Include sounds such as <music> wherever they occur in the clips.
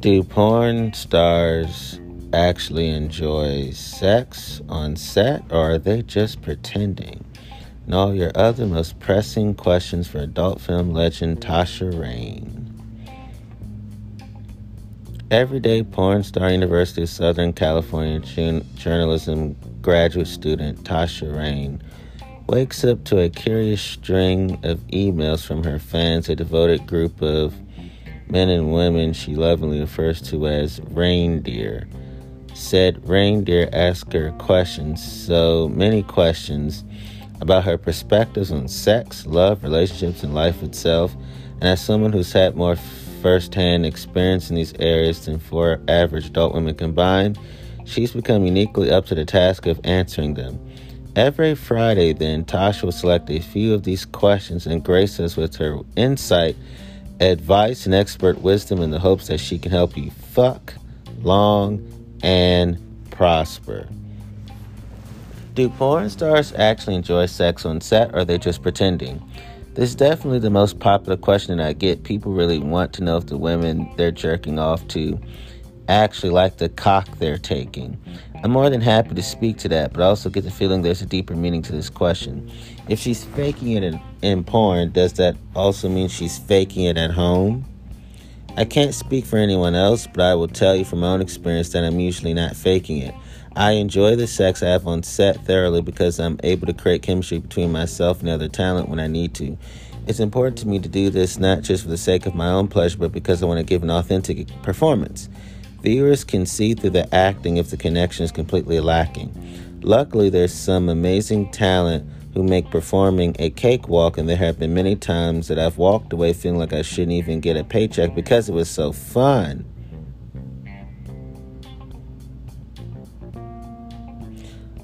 Do porn stars actually enjoy sex on set or are they just pretending? All your other most pressing questions for adult film legend Tasha Reign. Everyday porn star University of Southern California journalism graduate student Tasha Reign wakes up to a curious string of emails from her fans, a devoted group of men and women she lovingly refers to as Reigndeer. Said Reigndeer ask her questions, so many questions about her perspectives on sex, love, relationships, and life itself. And as someone who's had more firsthand experience in these areas than four average adult women combined, she's become uniquely up to the task of answering them. Every Friday, then, Tasha will select a few of these questions and grace us with her insight advice and expert wisdom in the hopes that she can help you fuck long and prosper. Do porn stars actually enjoy sex on set or are they just pretending? This is definitely the most popular question I get. People really want to know if the women they're jerking off to actually like the cock they're taking. I'm more than happy to speak to that, but I also get the feeling there's a deeper meaning to this question. If she's faking it in, in porn, does that also mean she's faking it at home? I can't speak for anyone else, but I will tell you from my own experience that I'm usually not faking it. I enjoy the sex I have on set thoroughly because I'm able to create chemistry between myself and the other talent when I need to. It's important to me to do this not just for the sake of my own pleasure, but because I want to give an authentic performance. Viewers can see through the acting if the connection is completely lacking. Luckily, there's some amazing talent who make performing a cakewalk, and there have been many times that I've walked away feeling like I shouldn't even get a paycheck because it was so fun.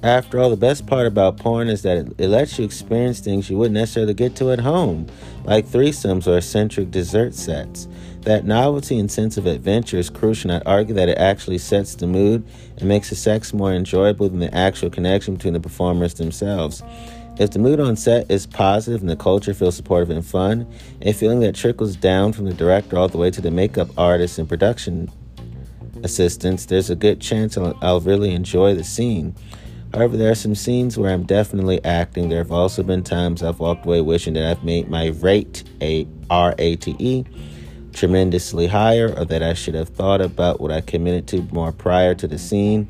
After all, the best part about porn is that it, it, lets you experience things you wouldn't necessarily get to at home, like threesomes or eccentric dessert sets. That novelty and sense of adventure is crucial, and I'd argue that it actually sets the mood and makes the sex more enjoyable than the actual connection between the performers themselves. If the mood on set is positive and the culture feels supportive and fun, a feeling that trickles down from the director all the way to the makeup artist and production assistants, there's a good chance I'll, I'll really enjoy the scene. However, there are some scenes where I'm definitely acting. There have also been times I've walked away wishing that I've made my rate, a R A T E, tremendously higher or that I should have thought about what I committed to more prior to the scene.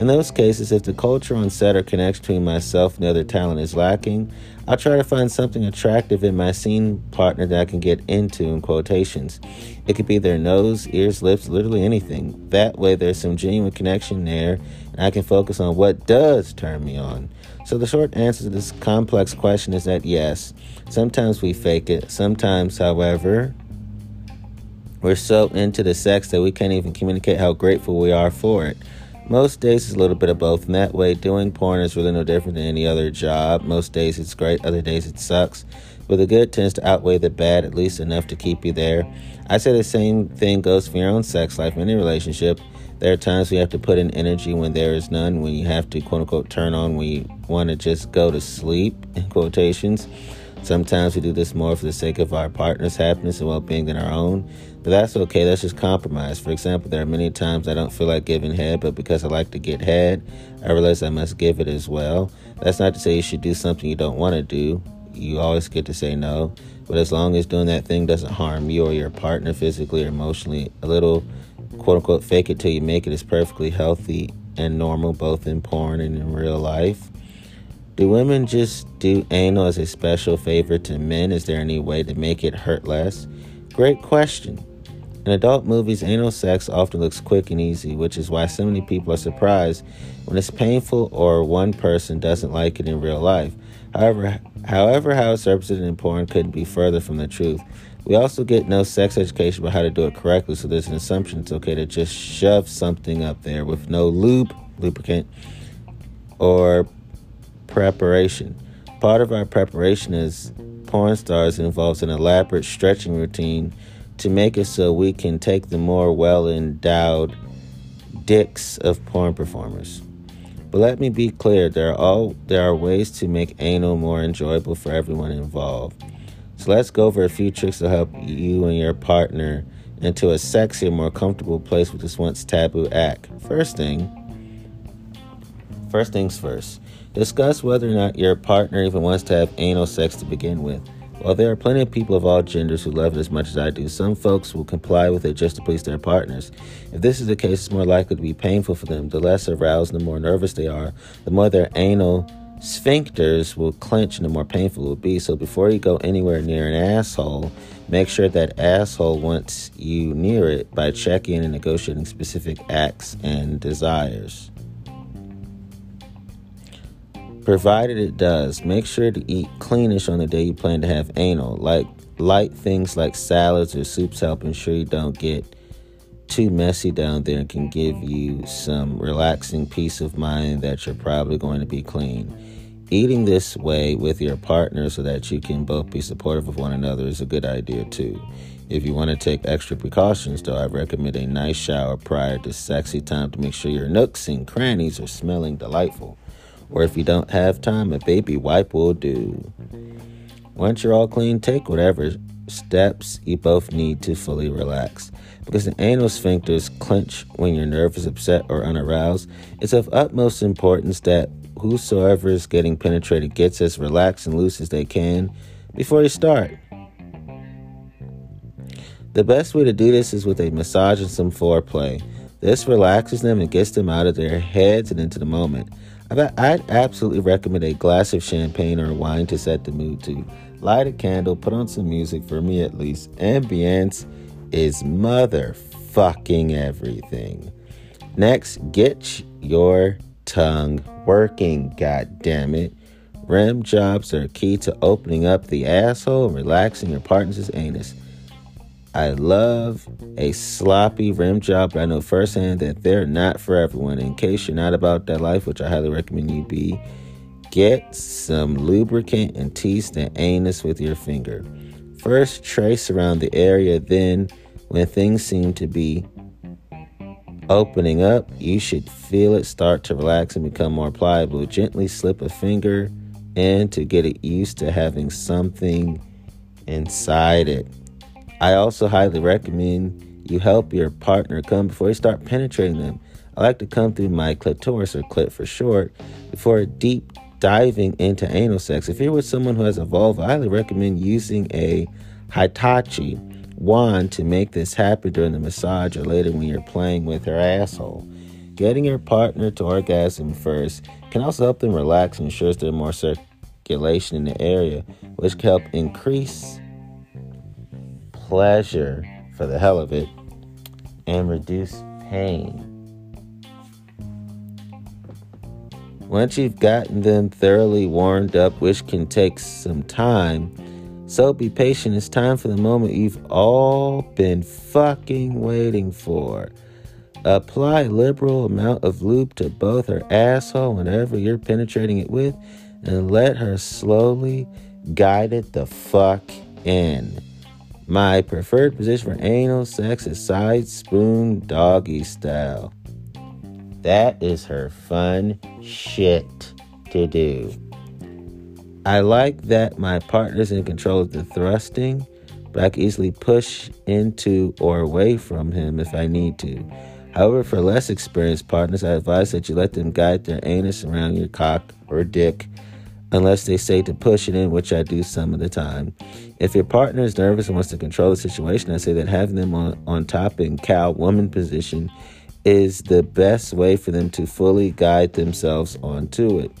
In those cases, if the culture on set or connection between myself and the other talent is lacking, I'll try to find something attractive in my scene partner that I can get into in quotations. It could be their nose, ears, lips, literally anything. That way, there's some genuine connection there, and I can focus on what does turn me on. So, the short answer to this complex question is that yes, sometimes we fake it. Sometimes, however, we're so into the sex that we can't even communicate how grateful we are for it. Most days it's a little bit of both, and that way, doing porn is really no different than any other job. Most days it's great, other days it sucks. But the good tends to outweigh the bad, at least enough to keep you there. I say the same thing goes for your own sex life, in any relationship. There are times we have to put in energy when there is none, when you have to quote unquote turn on when you want to just go to sleep, in quotations. Sometimes we do this more for the sake of our partner's happiness and well being than our own. But that's okay, that's just compromise. For example, there are many times I don't feel like giving head, but because I like to get head, I realize I must give it as well. That's not to say you should do something you don't want to do. You always get to say no. But as long as doing that thing doesn't harm you or your partner physically or emotionally, a little quote unquote fake it till you make it is perfectly healthy and normal both in porn and in real life. Do women just do anal as a special favor to men? Is there any way to make it hurt less? Great question. In adult movies, anal sex often looks quick and easy, which is why so many people are surprised when it's painful or one person doesn't like it in real life. However, however, how it's represented in porn couldn't be further from the truth. We also get no sex education about how to do it correctly, so there's an assumption it's okay to just shove something up there with no lube, lubricant, or preparation. Part of our preparation as porn stars involves an elaborate stretching routine to make it so we can take the more well endowed dicks of porn performers. But let me be clear, there are all there are ways to make anal more enjoyable for everyone involved. So let's go over a few tricks to help you and your partner into a sexier, more comfortable place with this once taboo act. First thing, first things first. Discuss whether or not your partner even wants to have anal sex to begin with. While there are plenty of people of all genders who love it as much as I do, some folks will comply with it just to please their partners. If this is the case, it's more likely to be painful for them. The less aroused and the more nervous they are, the more their anal sphincters will clench and the more painful it will be. So before you go anywhere near an asshole, make sure that asshole wants you near it by checking and negotiating specific acts and desires. Provided it does, make sure to eat cleanish on the day you plan to have anal. Like light things like salads or soups help ensure you don't get too messy down there and can give you some relaxing peace of mind that you're probably going to be clean. Eating this way with your partner so that you can both be supportive of one another is a good idea too. If you want to take extra precautions, though, I recommend a nice shower prior to sexy time to make sure your nooks and crannies are smelling delightful or if you don't have time, a baby wipe will do. Once you're all clean, take whatever steps you both need to fully relax. Because the anal sphincters clench when your nerve is upset, or unaroused, it's of utmost importance that whosoever is getting penetrated gets as relaxed and loose as they can before you start. The best way to do this is with a massage and some foreplay. This relaxes them and gets them out of their heads and into the moment. I'd absolutely recommend a glass of champagne or wine to set the mood to. Light a candle, put on some music, for me at least. Ambience is motherfucking everything. Next, get your tongue working, god damn it. Rim jobs are key to opening up the asshole and relaxing your partner's anus. I love a sloppy rim job, but I know firsthand that they're not for everyone. In case you're not about that life, which I highly recommend you be, get some lubricant and tease the anus with your finger. First, trace around the area, then, when things seem to be opening up, you should feel it start to relax and become more pliable. Gently slip a finger in to get it used to having something inside it. I also highly recommend you help your partner come before you start penetrating them. I like to come through my clitoris or clit for short before deep diving into anal sex. If you're with someone who has a vulva, I highly recommend using a Hitachi wand to make this happen during the massage or later when you're playing with her asshole. Getting your partner to orgasm first can also help them relax and ensures there's more circulation in the area, which can help increase pleasure for the hell of it and reduce pain. Once you've gotten them thoroughly warmed up, which can take some time, so be patient. It's time for the moment you've all been fucking waiting for. Apply liberal amount of lube to both her asshole whenever you're penetrating it with, and let her slowly guide it the fuck in. My preferred position for anal sex is side spoon doggy style. That is her fun shit to do. I like that my partner's in control of the thrusting, but I can easily push into or away from him if I need to. However, for less experienced partners, I advise that you let them guide their anus around your cock or dick unless they say to push it in, which I do some of the time. If your partner is nervous and wants to control the situation, I say that having them on, on top in cow woman position is the best way for them to fully guide themselves onto it.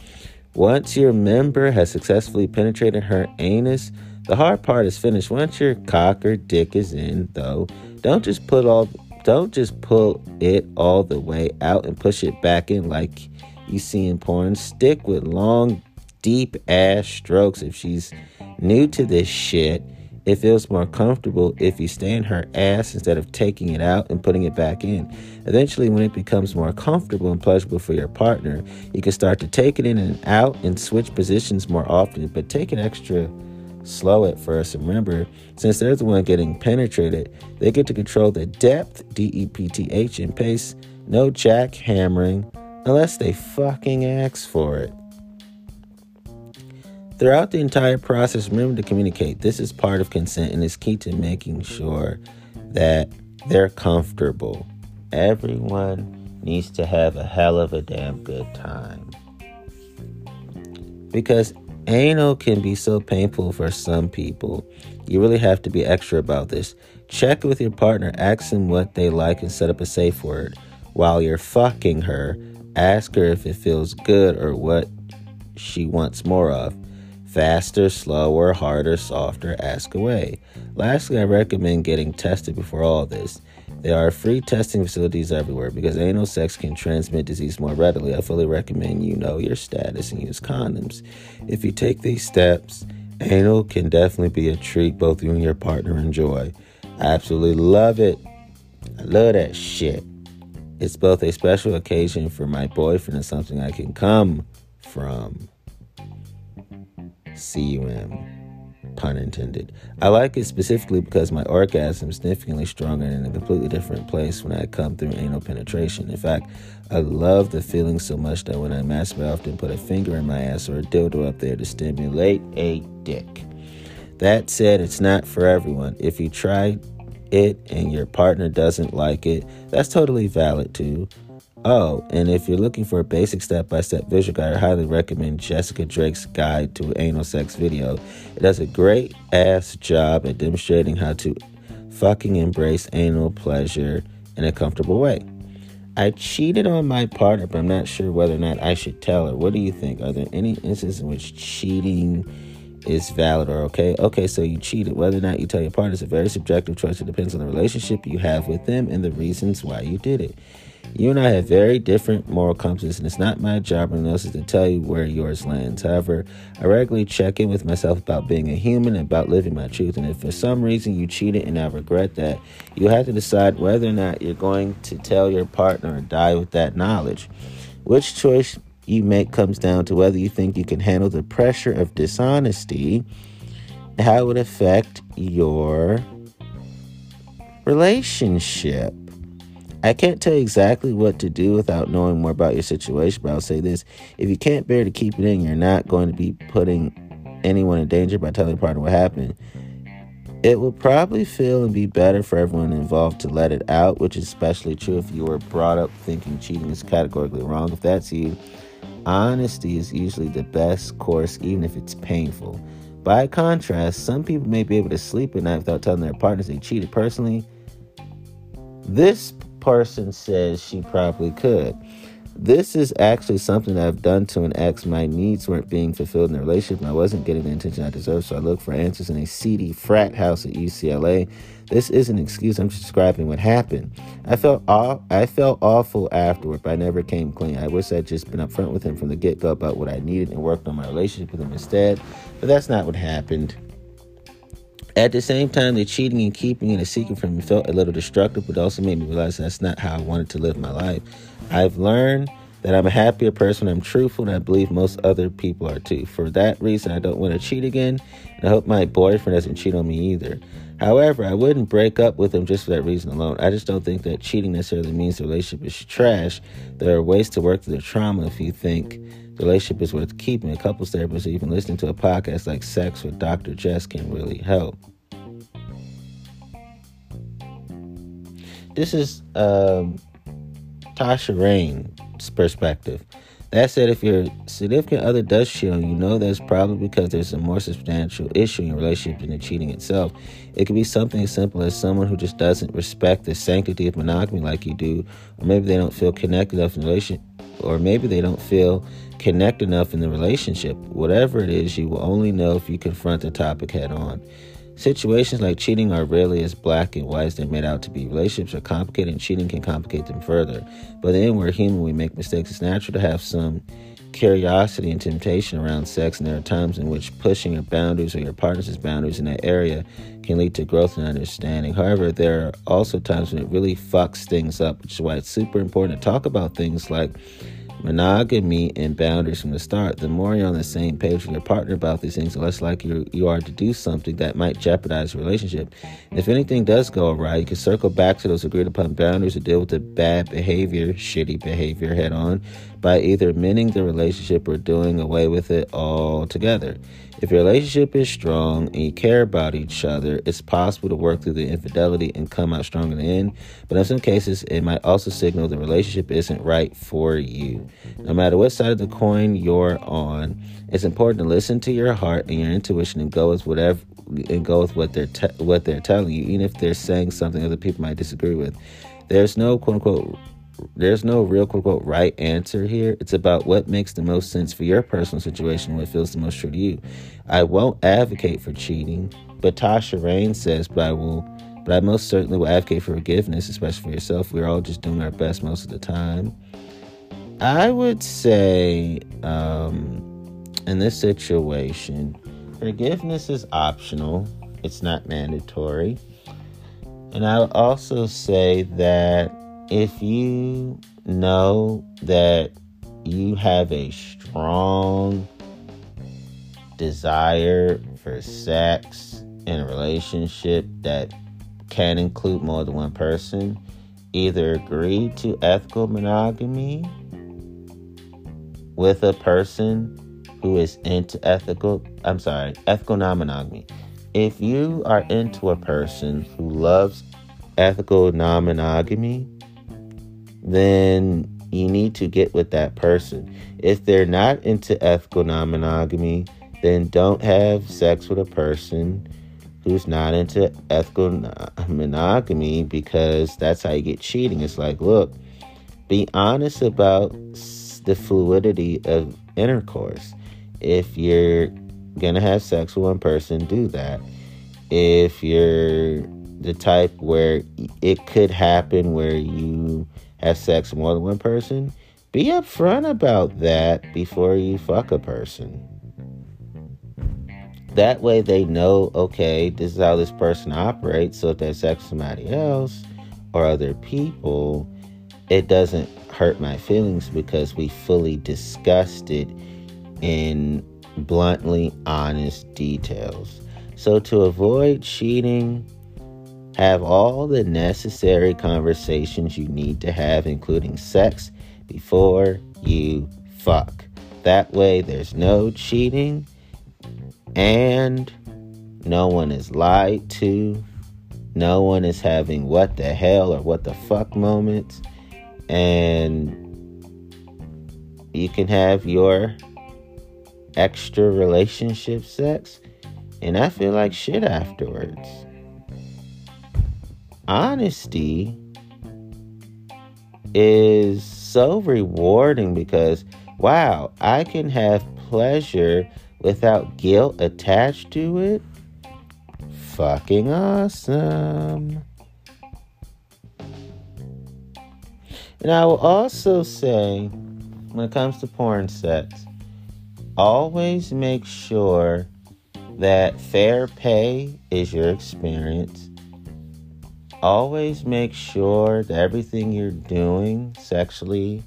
Once your member has successfully penetrated her anus, the hard part is finished. Once your cock or dick is in, though, don't just put all don't just pull it all the way out and push it back in like you see in porn. Stick with long deep ass strokes if she's new to this shit. It feels more comfortable if you stay in her ass instead of taking it out and putting it back in. Eventually, when it becomes more comfortable and pleasurable for your partner, you can start to take it in and out and switch positions more often, but take it extra slow at first. And remember, since they're the one getting penetrated, they get to control the depth, D E P T H, and pace. No jackhammering unless they fucking ask for it. Throughout the entire process, remember to communicate. This is part of consent and is key to making sure that they're comfortable. Everyone needs to have a hell of a damn good time. Because anal can be so painful for some people. You really have to be extra about this. Check with your partner, ask them what they like, and set up a safe word. While you're fucking her, ask her if it feels good or what she wants more of. Faster, slower, harder, softer, ask away. Lastly, I recommend getting tested before all this. There are free testing facilities everywhere because anal sex can transmit disease more readily. I fully recommend you know your status and use condoms. If you take these steps, anal can definitely be a treat both you and your partner enjoy. I absolutely love it. I love that shit. It's both a special occasion for my boyfriend and something I can come from. C-U-M pun intended. I like it specifically because my orgasm is significantly stronger and in a completely different place when I come through anal penetration. In fact, I love the feeling so much that when I masturbate, I often put a finger in my ass or a dildo up there to stimulate a dick. That said, it's not for everyone. If you try it and your partner doesn't like it, that's totally valid too. Oh, and if you're looking for a basic step by step visual guide, I highly recommend Jessica Drake's Guide to Anal Sex Video. It does a great ass job at demonstrating how to fucking embrace anal pleasure in a comfortable way. I cheated on my partner, but I'm not sure whether or not I should tell her. What do you think? Are there any instances in which cheating is valid or okay? Okay, so you cheated. Whether or not you tell your partner is a very subjective choice. It depends on the relationship you have with them and the reasons why you did it. You and I have very different moral compasses, and it's not my job or anyone else's to tell you where yours lands. However, I regularly check in with myself about being a human and about living my truth. And if for some reason you cheated and I regret that, you have to decide whether or not you're going to tell your partner or die with that knowledge. Which choice you make comes down to whether you think you can handle the pressure of dishonesty, and how it would affect your relationship. I can't tell you exactly what to do without knowing more about your situation, but I'll say this. If you can't bear to keep it in, you're not going to be putting anyone in danger by telling your partner what happened. It will probably feel and be better for everyone involved to let it out, which is especially true if you were brought up thinking cheating is categorically wrong. If that's you, honesty is usually the best course, even if it's painful. By contrast, some people may be able to sleep at night without telling their partners they cheated. Personally, this person says she probably could. This is actually something I've done to an ex. My needs weren't being fulfilled in the relationship, and I wasn't getting the attention I deserved. So I looked for answers in a seedy frat house at UCLA. This isn't an excuse. I'm just describing what happened. I felt aw- I felt awful afterward, but I never came clean. I wish I'd just been upfront with him from the get go about what I needed and worked on my relationship with him instead. But that's not what happened. At the same time, the cheating and keeping it a secret from me felt a little destructive, but also made me realize that's not how I wanted to live my life. I've learned that I'm a happier person, I'm truthful, and I believe most other people are too. For that reason, I don't want to cheat again, and I hope my boyfriend doesn't cheat on me either. However, I wouldn't break up with him just for that reason alone. I just don't think that cheating necessarily means the relationship is trash. There are ways to work through the trauma if you think relationship is worth keeping. A couples therapist even listening to a podcast like Sex with Dr. Jess can really help. This is um, Tasha Reign's perspective. That said, if your significant other does cheat on you, know that's probably because there's a more substantial issue in your relationship than the cheating itself. It could be something as simple as someone who just doesn't respect the sanctity of monogamy like you do, or maybe they don't feel connected enough in the relationship, or maybe they don't feel connect enough in the relationship. Whatever it is, you will only know if you confront the topic head on. Situations like cheating are rarely as black and white as they're made out to be. Relationships are complicated, and cheating can complicate them further. But then we're human, we make mistakes. It's natural to have some curiosity and temptation around sex, and there are times in which pushing your boundaries or your partner's boundaries in that area can lead to growth and understanding. However, there are also times when it really fucks things up, which is why it's super important to talk about things like monogamy and boundaries from the start. The more you're on the same page with your partner about these things, the less likely you, are to do something that might jeopardize the relationship. If anything does go awry, you can circle back to those agreed upon boundaries to deal with the bad behavior, shitty behavior head on by either mending the relationship or doing away with it altogether. If your relationship is strong and you care about each other, it's possible to work through the infidelity and come out strong in the end. But in some cases, it might also signal the relationship isn't right for you. No matter what side of the coin you're on, it's important to listen to your heart and your intuition and go with whatever and go with what they're te- what they're telling you, even if they're saying something other people might disagree with. There's no quote unquote there's no real quote unquote right answer here. It's about what makes the most sense for your personal situation, what feels the most true to you. I won't advocate for cheating, but Tasha Reign says, but I will but I most certainly will advocate for forgiveness, especially for yourself. We're all just doing our best most of the time. I would say um, in this situation, forgiveness is optional, it's not mandatory. And I would also say that if you know that you have a strong desire for sex in a relationship that can include more than one person, either agree to ethical monogamy with a person who is into ethical, I'm sorry, ethical non monogamy. If you are into a person who loves ethical non monogamy, then you need to get with that person. If they're not into ethical non monogamy, then don't have sex with a person who's not into ethical monogamy because that's how you get cheating. It's like, look, be honest about the fluidity of intercourse. If you're gonna have sex with one person, do that. If you're the type where it could happen where you have sex more than one person, be upfront about that before you fuck a person. That way they know, okay, this is how this person operates. So if they have sex with somebody else or other people, it doesn't hurt my feelings because we fully discussed it in bluntly honest details. So to avoid cheating, have all the necessary conversations you need to have, including sex, before you fuck. That way, there's no cheating and no one is lied to. No one is having what the hell or what the fuck moments. And you can have your extra relationship sex. And I feel like shit afterwards honesty is so rewarding because, wow, I can have pleasure without guilt attached to it. Fucking awesome. And I will also say, when it comes to porn sets, always make sure that fair pay is your experience always make sure that everything you're doing sexually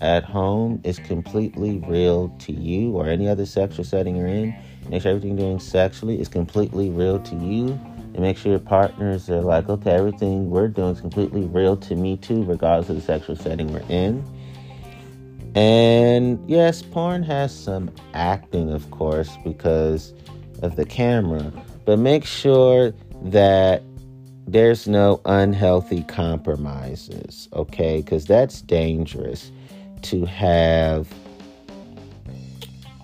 at home is completely real to you or any other sexual setting you're in. Make sure everything you're doing sexually is completely real to you. And make sure your partners are like, okay, everything we're doing is completely real to me too, regardless of the sexual setting we're in. And yes, porn has some acting, of course, because of the camera. But make sure that there's no unhealthy compromises, okay? Because that's dangerous to have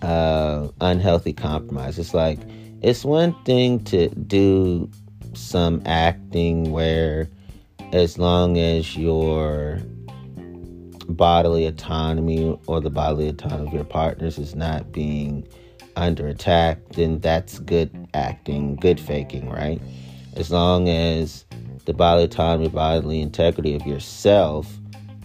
uh, unhealthy compromise. It's like, it's one thing to do some acting where, as long as your bodily autonomy or the bodily autonomy of your partners is not being under attack, then that's good acting, good faking, right? As long as the bodily autonomy, bodily integrity of yourself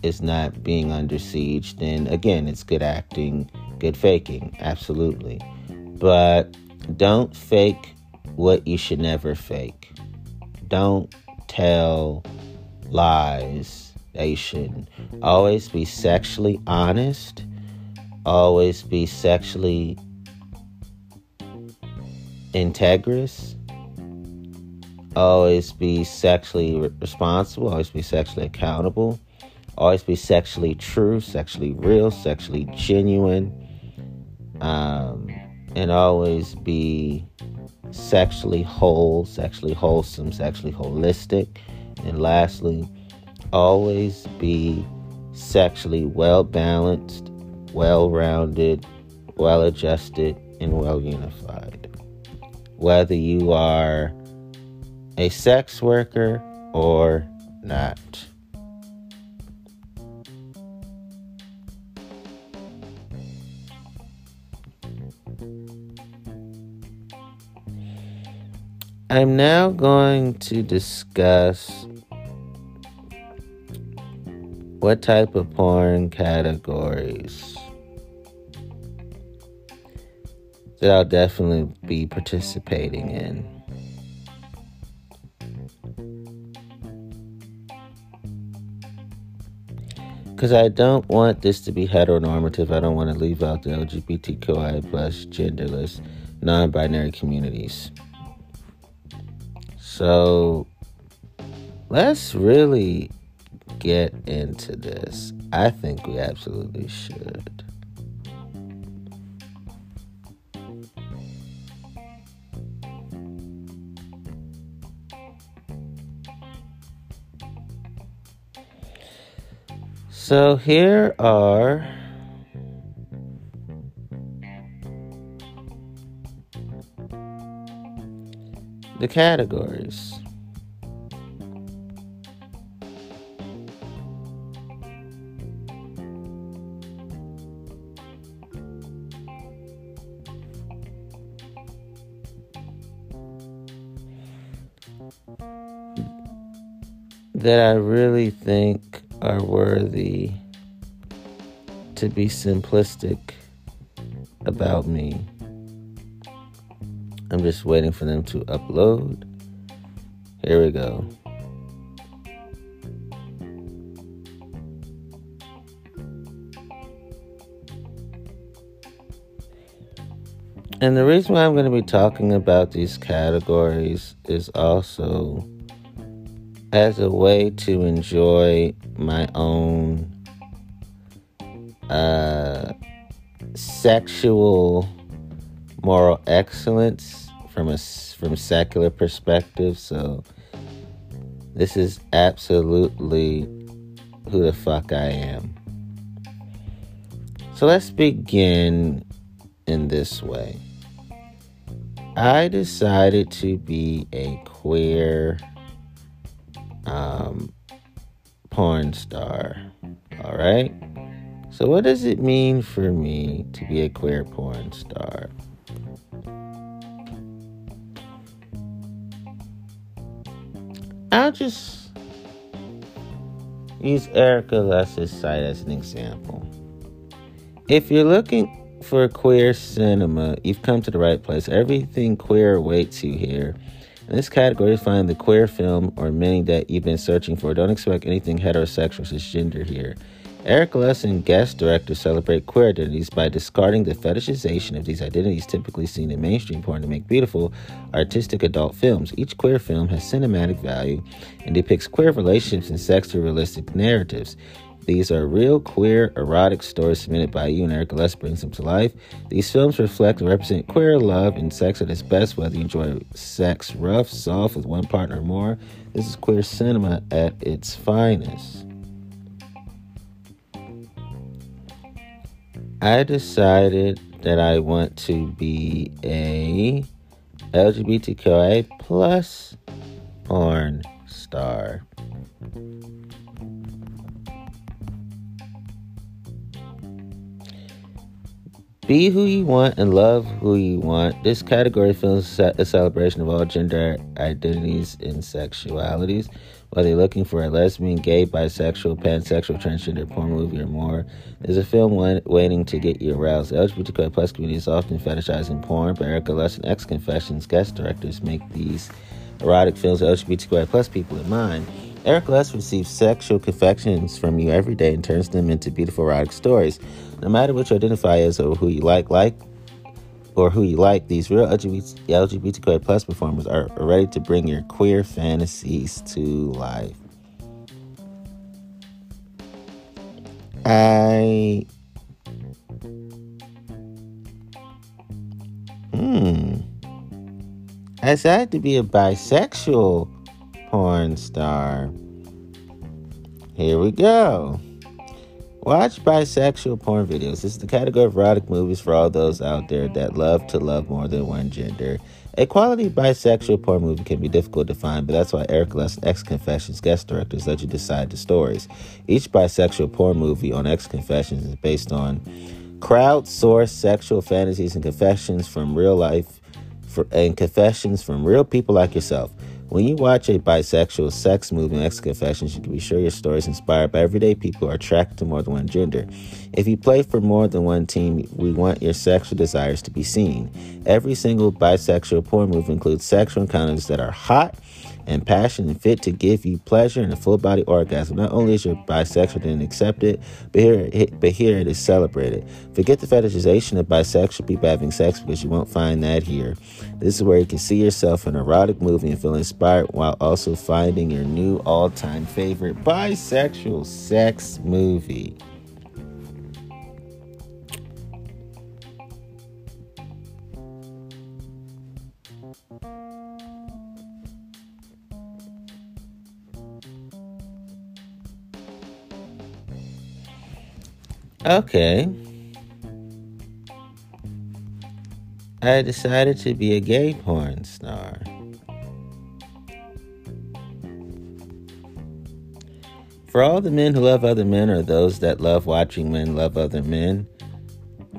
is not being under siege, then again, it's good acting, good faking, absolutely. But don't fake what you should never fake. Don't tell lies that you shouldn't. Always be sexually honest. Always be sexually integrous always be sexually responsible, always be sexually accountable, always be sexually true, sexually real, sexually genuine. Um, and always be sexually whole, sexually wholesome, sexually holistic. And lastly, always be sexually well balanced, well rounded, well adjusted, and well unified. Whether you are a sex worker or not. I'm now going to discuss what type of porn categories that I'll definitely be participating in. Because I don't want this to be heteronormative. I don't want to leave out the LGBTQI plus genderless non binary communities. So let's really get into this. I think we absolutely should. So here are the categories. That I really think are worthy to be simplistic about me. I'm just waiting for them to upload. Here we go. And the reason why I'm going to be talking about these categories is also as a way to enjoy my own uh, sexual moral excellence from a from secular perspective. So this is absolutely who the fuck I am. So let's begin in this way. I decided to be a queer um, porn star. All right. So, what does it mean for me to be a queer porn star? I'll just use Erika Lust's site as an example. If you're looking for queer cinema, you've come to the right place. Everything queer awaits you here. In this category, find the queer film or many that you've been searching for. Don't expect anything heterosexual or cisgender here. Erika Lust and guest directors celebrate queer identities by discarding the fetishization of these identities typically seen in mainstream porn to make beautiful, artistic adult films. Each queer film has cinematic value and depicts queer relationships and sex through realistic narratives. These are real queer erotic stories submitted by you and Erika Lust brings them to life. These films reflect and represent queer love and sex at its best, whether you enjoy sex rough, soft, with one partner or more. This is queer cinema at its finest. I decided that I want to be a LGBTQIA plus porn star. Be who you want and love who you want. This category films a celebration of all gender identities and sexualities. Whether you're looking for a lesbian, gay, bisexual, pansexual, transgender porn movie or more, there's a film waiting to get you aroused. The LGBTQI plus community is often fetishizing porn, but Erika Lust and X Confessions guest directors make these erotic films with LGBTQI plus people in mind. Erika Lust receives sexual confessions from you every day and turns them into beautiful erotic stories. No matter what you identify as or who you like, like or who you like, these real LGBT, LGBTQI plus performers are ready to bring your queer fantasies to life. I hmm, I decided to be a bisexual porn star. Here we go. Watch bisexual porn videos. This is the category of erotic movies for all those out there that love to love more than one gender. A quality bisexual porn movie can be difficult to find, but that's why Erika Lust X Confessions guest directors let you decide the stories. Each bisexual porn movie on X Confessions is based on crowdsourced sexual fantasies and confessions from real life for, and confessions from real people like yourself. When you watch a bisexual sex movie and X Confessions, you can be sure your story is inspired by everyday people who are attracted to more than one gender. If you play for more than one team, we want your sexual desires to be seen. Every single bisexual porn movie includes sexual encounters that are hot and passion and fit to give you pleasure and a full body orgasm. Not only is your bisexual then accepted, but here, it, but here it is celebrated. Forget the fetishization of bisexual people having sex because you won't find that here. This is where you can see yourself in an erotic movie and feel inspired while also finding your new all time favorite bisexual sex movie. Okay. I decided to be a gay porn star. For all the men who love other men or those that love watching men love other men,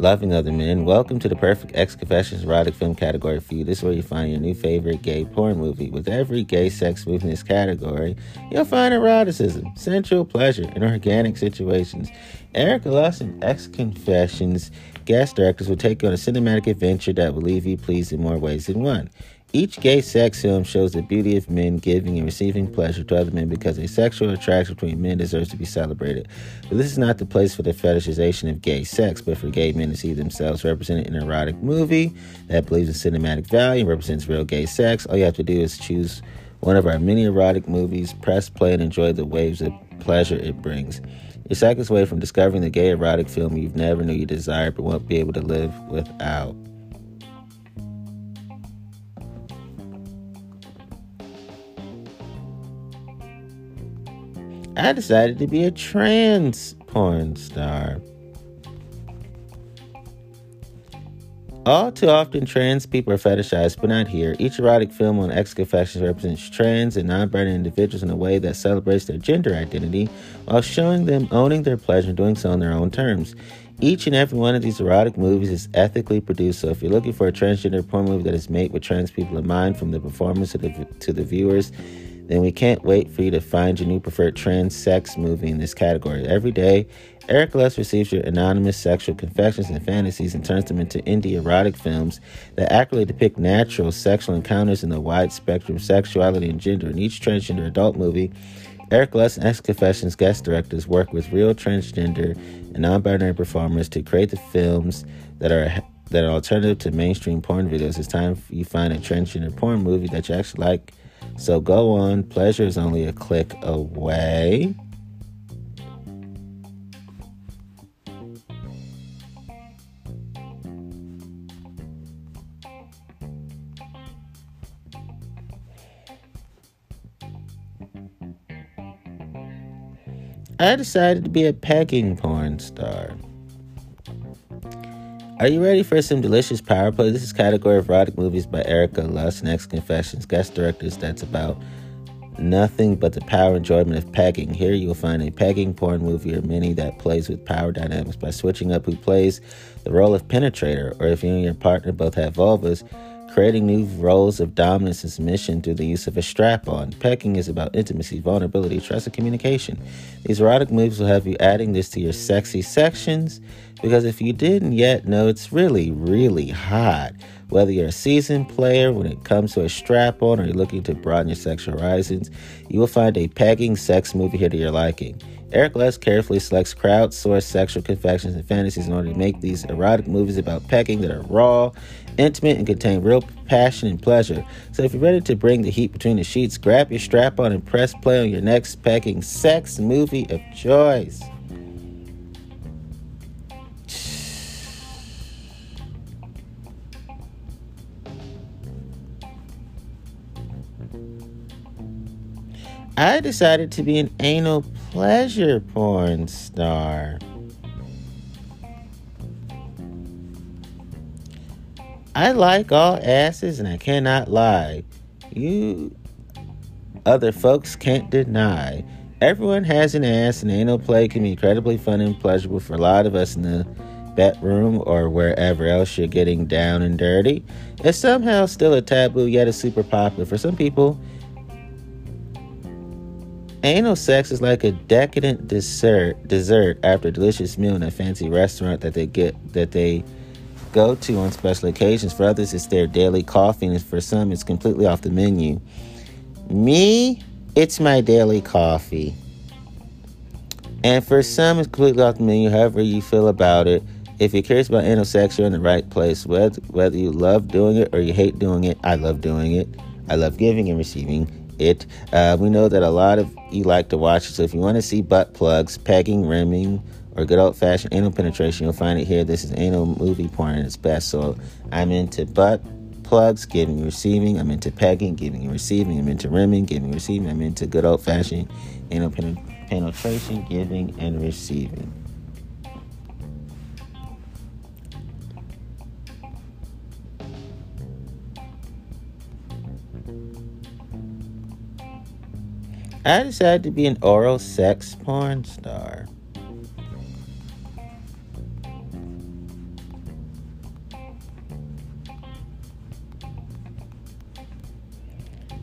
loving other men, welcome to the perfect X Confessions erotic film category for you. This is where you find your new favorite gay porn movie. With every gay sex movie in this category, you'll find eroticism, sensual pleasure, and organic situations. Erika Lust and, X Confessions guest directors will take you on a cinematic adventure that will leave you pleased in more ways than one. Each gay sex film shows the beauty of men giving and receiving pleasure to other men because a sexual attraction between men deserves to be celebrated. But this is not the place for the fetishization of gay sex, but for gay men to see themselves represented in an erotic movie that believes in cinematic value and represents real gay sex. All you have to do is choose one of our many erotic movies, press play, and enjoy the waves of pleasure it brings. You're seconds away from discovering the gay erotic film you've never knew you desired but won't be able to live without. I decided to be a trans porn star. All too often, trans people are fetishized, but not here. Each erotic film on X Confessions represents trans and non binary individuals in a way that celebrates their gender identity while showing them owning their pleasure and doing so on their own terms. Each and every one of these erotic movies is ethically produced, so if you're looking for a transgender porn movie that is made with trans people in mind, from the performance to the, to the viewers, then we can't wait for you to find your new preferred trans sex movie in this category. Every day, Erika Lust receives your anonymous sexual confessions and fantasies and turns them into indie erotic films that accurately depict natural sexual encounters in the wide spectrum of sexuality and gender. In each transgender adult movie, Erika Lust and X Confessions guest directors work with real transgender and non-binary performers to create the films that are that are alternative to mainstream porn videos. It's time you find a transgender porn movie that you actually like so go on. Pleasure is only a click away. I decided to be a pegging porn star. Are you ready for some delicious power play? This is category of erotic movies by Erika Lust X Confessions, guest directors that's about nothing but the power enjoyment of pegging. Here you'll find a pegging porn movie or mini that plays with power dynamics by switching up who plays the role of penetrator, or if you and your partner both have vulvas, creating new roles of dominance and submission through the use of a strap on. Pegging is about intimacy, vulnerability, trust, and communication. These erotic moves will have you adding this to your sexy sections because if you didn't yet know, it's really, really hot. Whether you're a seasoned player when it comes to a strap on or you're looking to broaden your sexual horizons, you will find a pegging sex movie here to your liking. Erika Lust carefully selects crowdsourced sexual confections and fantasies in order to make these erotic movies about pegging that are raw, intimate, and contain real passion and pleasure. So if you're ready to bring the heat between the sheets, grab your strap on and press play on your next pegging sex movie of choice. I decided to be an anal pleasure porn star. I like all asses and I cannot lie. You other folks can't deny. Everyone has an ass, and anal play can be incredibly fun and pleasurable for a lot of us in the bedroom or wherever else you're getting down and dirty. It's somehow still a taboo, yet it's super popular. For some people, anal sex is like a decadent dessert dessert after a delicious meal in a fancy restaurant that they get that they go to on special occasions. For others, it's their daily coffee, and for some, it's completely off the menu. Me, it's my daily coffee. And for some, it's completely off the menu, however you feel about it. If you're curious about anal sex, you're in the right place. Whether, whether you love doing it or you hate doing it, I love doing it. I love giving and receiving it. Uh, we know that a lot of you like to watch it. So if you want to see butt plugs, pegging, rimming, or good old fashioned anal penetration, you'll find it here. This is anal movie porn at its best. So I'm into butt plugs, giving and receiving. I'm into pegging, giving and receiving. I'm into rimming, giving and receiving. I'm into good old fashioned anal penetration, giving and receiving. I decided to be an oral sex porn star.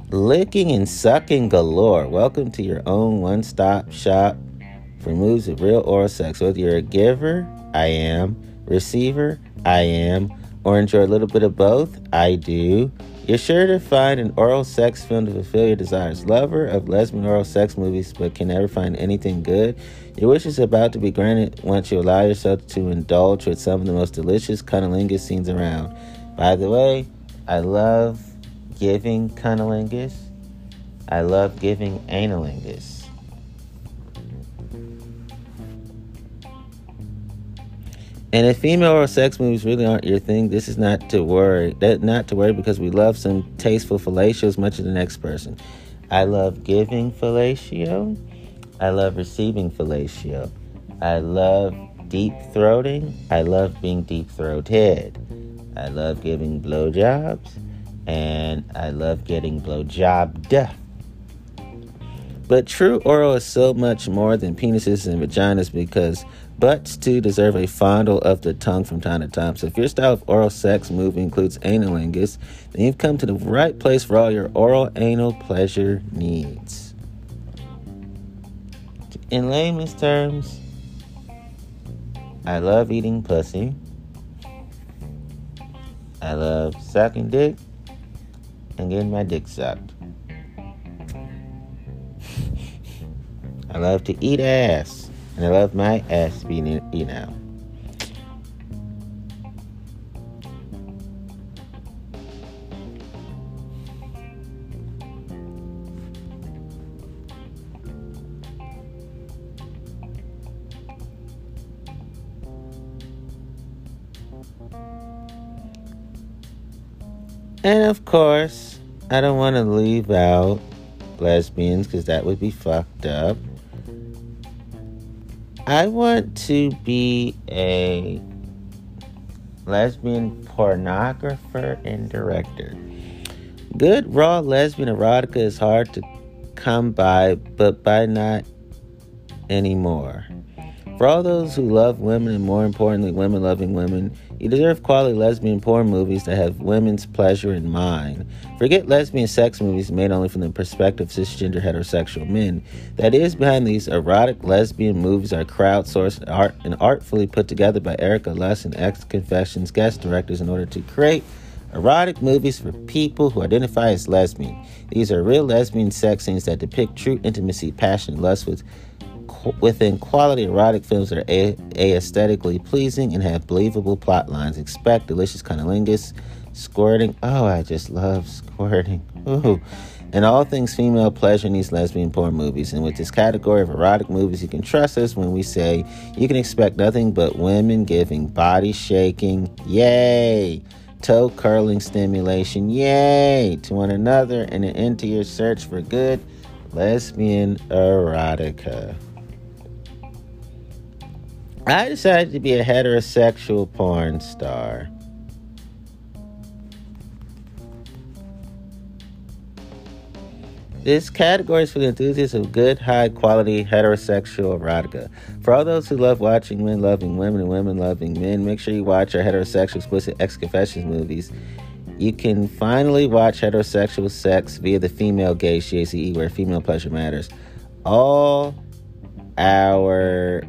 Licking and sucking galore. Welcome to your own one stop shop for moves of real oral sex. Whether you're a giver, I am. Receiver, I am. Or enjoy a little bit of both, I do. You're sure to find an oral sex film to fulfill your desires. Lover of lesbian oral sex movies but can never find anything good? Your wish is about to be granted once you allow yourself to indulge with some of the most delicious cunnilingus scenes around. By the way, I love giving cunnilingus. I love giving analingus. And if female oral sex movies really aren't your thing, this is not to worry. That not to worry because we love some tasteful fellatio as much as the next person. I love giving fellatio. I love receiving fellatio. I love deep throating. I love being deep throated. I love giving blowjobs and I love getting blowjobbed. But true oral is so much more than penises and vaginas because butts too deserve a fondle of the tongue from time to time. So if your style of oral sex movie includes analingus, then you've come to the right place for all your oral anal pleasure needs. In layman's terms, I love eating pussy. I love sucking dick and getting my dick sucked. <laughs> I love to eat ass, and I love my ass being eaten out. And of course, I don't want to leave out lesbians because that would be fucked up. I want to be a lesbian pornographer and director. Good raw lesbian erotica is hard to come by, but by not anymore. For all those who love women and more importantly, women loving women, you deserve quality lesbian porn movies that have women's pleasure in mind. Forget lesbian sex movies made only from the perspective of cisgender heterosexual men. That is, behind these erotic lesbian movies are crowdsourced art and artfully put together by Erika Lust and X Confessions guest directors in order to create erotic movies for people who identify as lesbian. These are real lesbian sex scenes that depict true intimacy, passion, and lust with within quality erotic films that are a- aesthetically pleasing and have believable plot lines. Expect delicious cunnilingus, squirting. Oh, I just love squirting. Ooh. And all things female pleasure in these lesbian porn movies. And with this category of erotic movies, you can trust us when we say you can expect nothing but women giving body shaking, yay, toe curling stimulation, yay, to one another, and an end to your search for good lesbian erotica. I decided to be a heterosexual porn star. This category is for the enthusiasts of good, high quality heterosexual erotica. For all those who love watching men loving women and women loving men, make sure you watch our heterosexual explicit X Confessions movies. You can finally watch heterosexual sex via the female gaze, GACE, where female pleasure matters. All our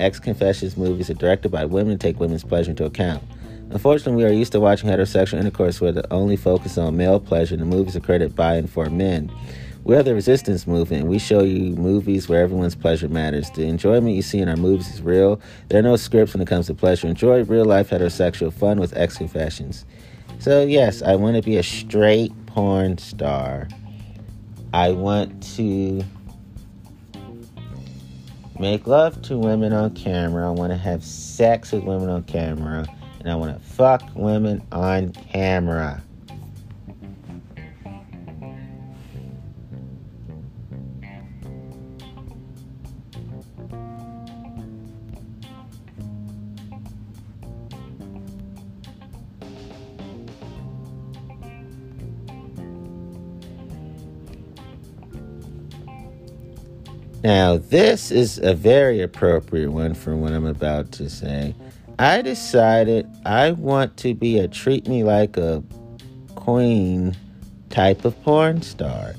X Confessions movies are directed by women take women's pleasure into account. Unfortunately, we are used to watching heterosexual intercourse where the only focus on male pleasure and the movies are created by and for men. We are the resistance movement. We show you movies where everyone's pleasure matters. The enjoyment you see in our movies is real. There are no scripts when it comes to pleasure. Enjoy real life heterosexual fun with X Confessions. So, yes, I want to be a straight porn star. I want to make love to women on camera. I want to have sex with women on camera. And I want to fuck women on camera. Now, this is a very appropriate one for what I'm about to say. I decided I want to be a treat me like a queen type of porn star.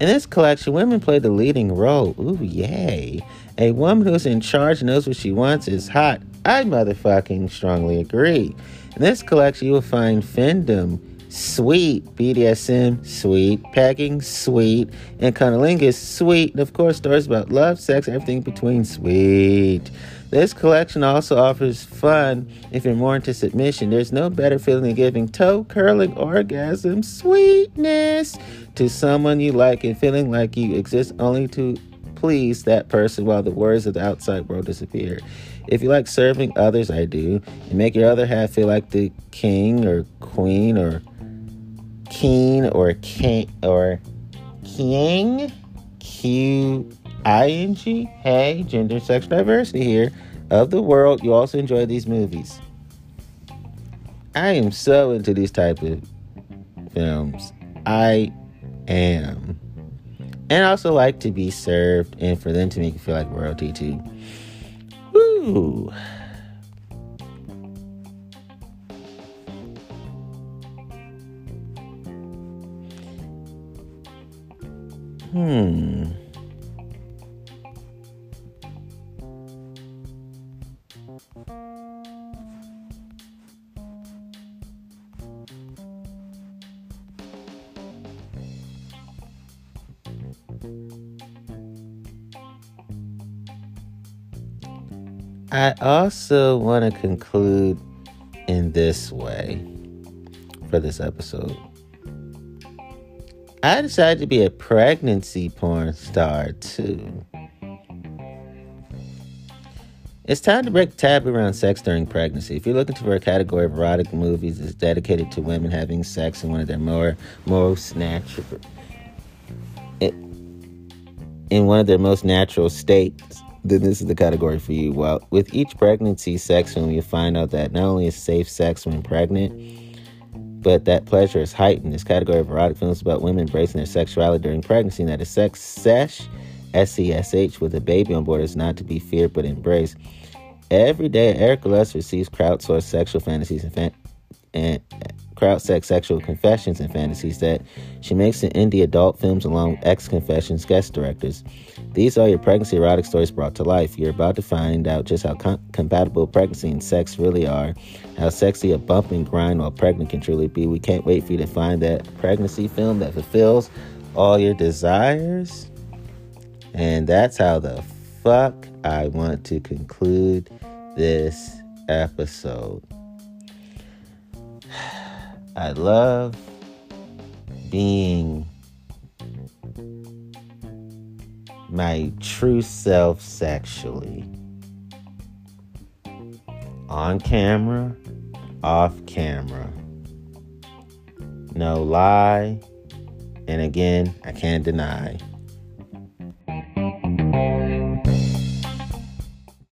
In this collection, women play the leading role. Ooh, yay. A woman who's in charge knows what she wants is hot. I motherfucking strongly agree. In this collection, you will find Findom, sweet. BDSM, sweet. Packing, sweet. And cunnilingus, sweet. And of course, stories about love, sex, everything between, sweet. This collection also offers fun if you're more into submission. There's no better feeling than giving toe curling orgasm sweetness to someone you like and feeling like you exist only to please that person while the worries of the outside world disappear. If you like serving others, I do, and make your other half feel like the king or queen or keen or king or king q i n g? Hey gender sex diversity here of the world. You also enjoy these movies. I am so into these type of films. I am. And I also like to be served and for them to make you feel like royalty too. Woo. Hmm. I also want to conclude in this way for this episode. I decided to be a pregnancy porn star too. It's time to break the taboo around sex during pregnancy. If you're looking for a category of erotic movies that's dedicated to women having sex in one of their more most natural in one of their most natural states, then this is the category for you. Well, with each pregnancy sex film, you find out that not only is safe sex when pregnant, but that pleasure is heightened. This category of erotic films about women embracing their sexuality during pregnancy, and that a sex sesh, S E S H, with a baby on board is not to be feared but embraced. Every day, Erika Lust receives crowdsourced sexual fantasies and, fan- and crowd sex sexual confessions and fantasies that she makes in indie adult films along with X Confessions guest directors. These are your pregnancy erotic stories brought to life. You're about to find out just how com- compatible pregnancy and sex really are, how sexy a bump and grind while pregnant can truly be. We can't wait for you to find that pregnancy film that fulfills all your desires. And that's how the fuck I want to conclude this episode. <sighs> I love being my true self sexually. On camera, off camera. No lie. And again, I can't deny.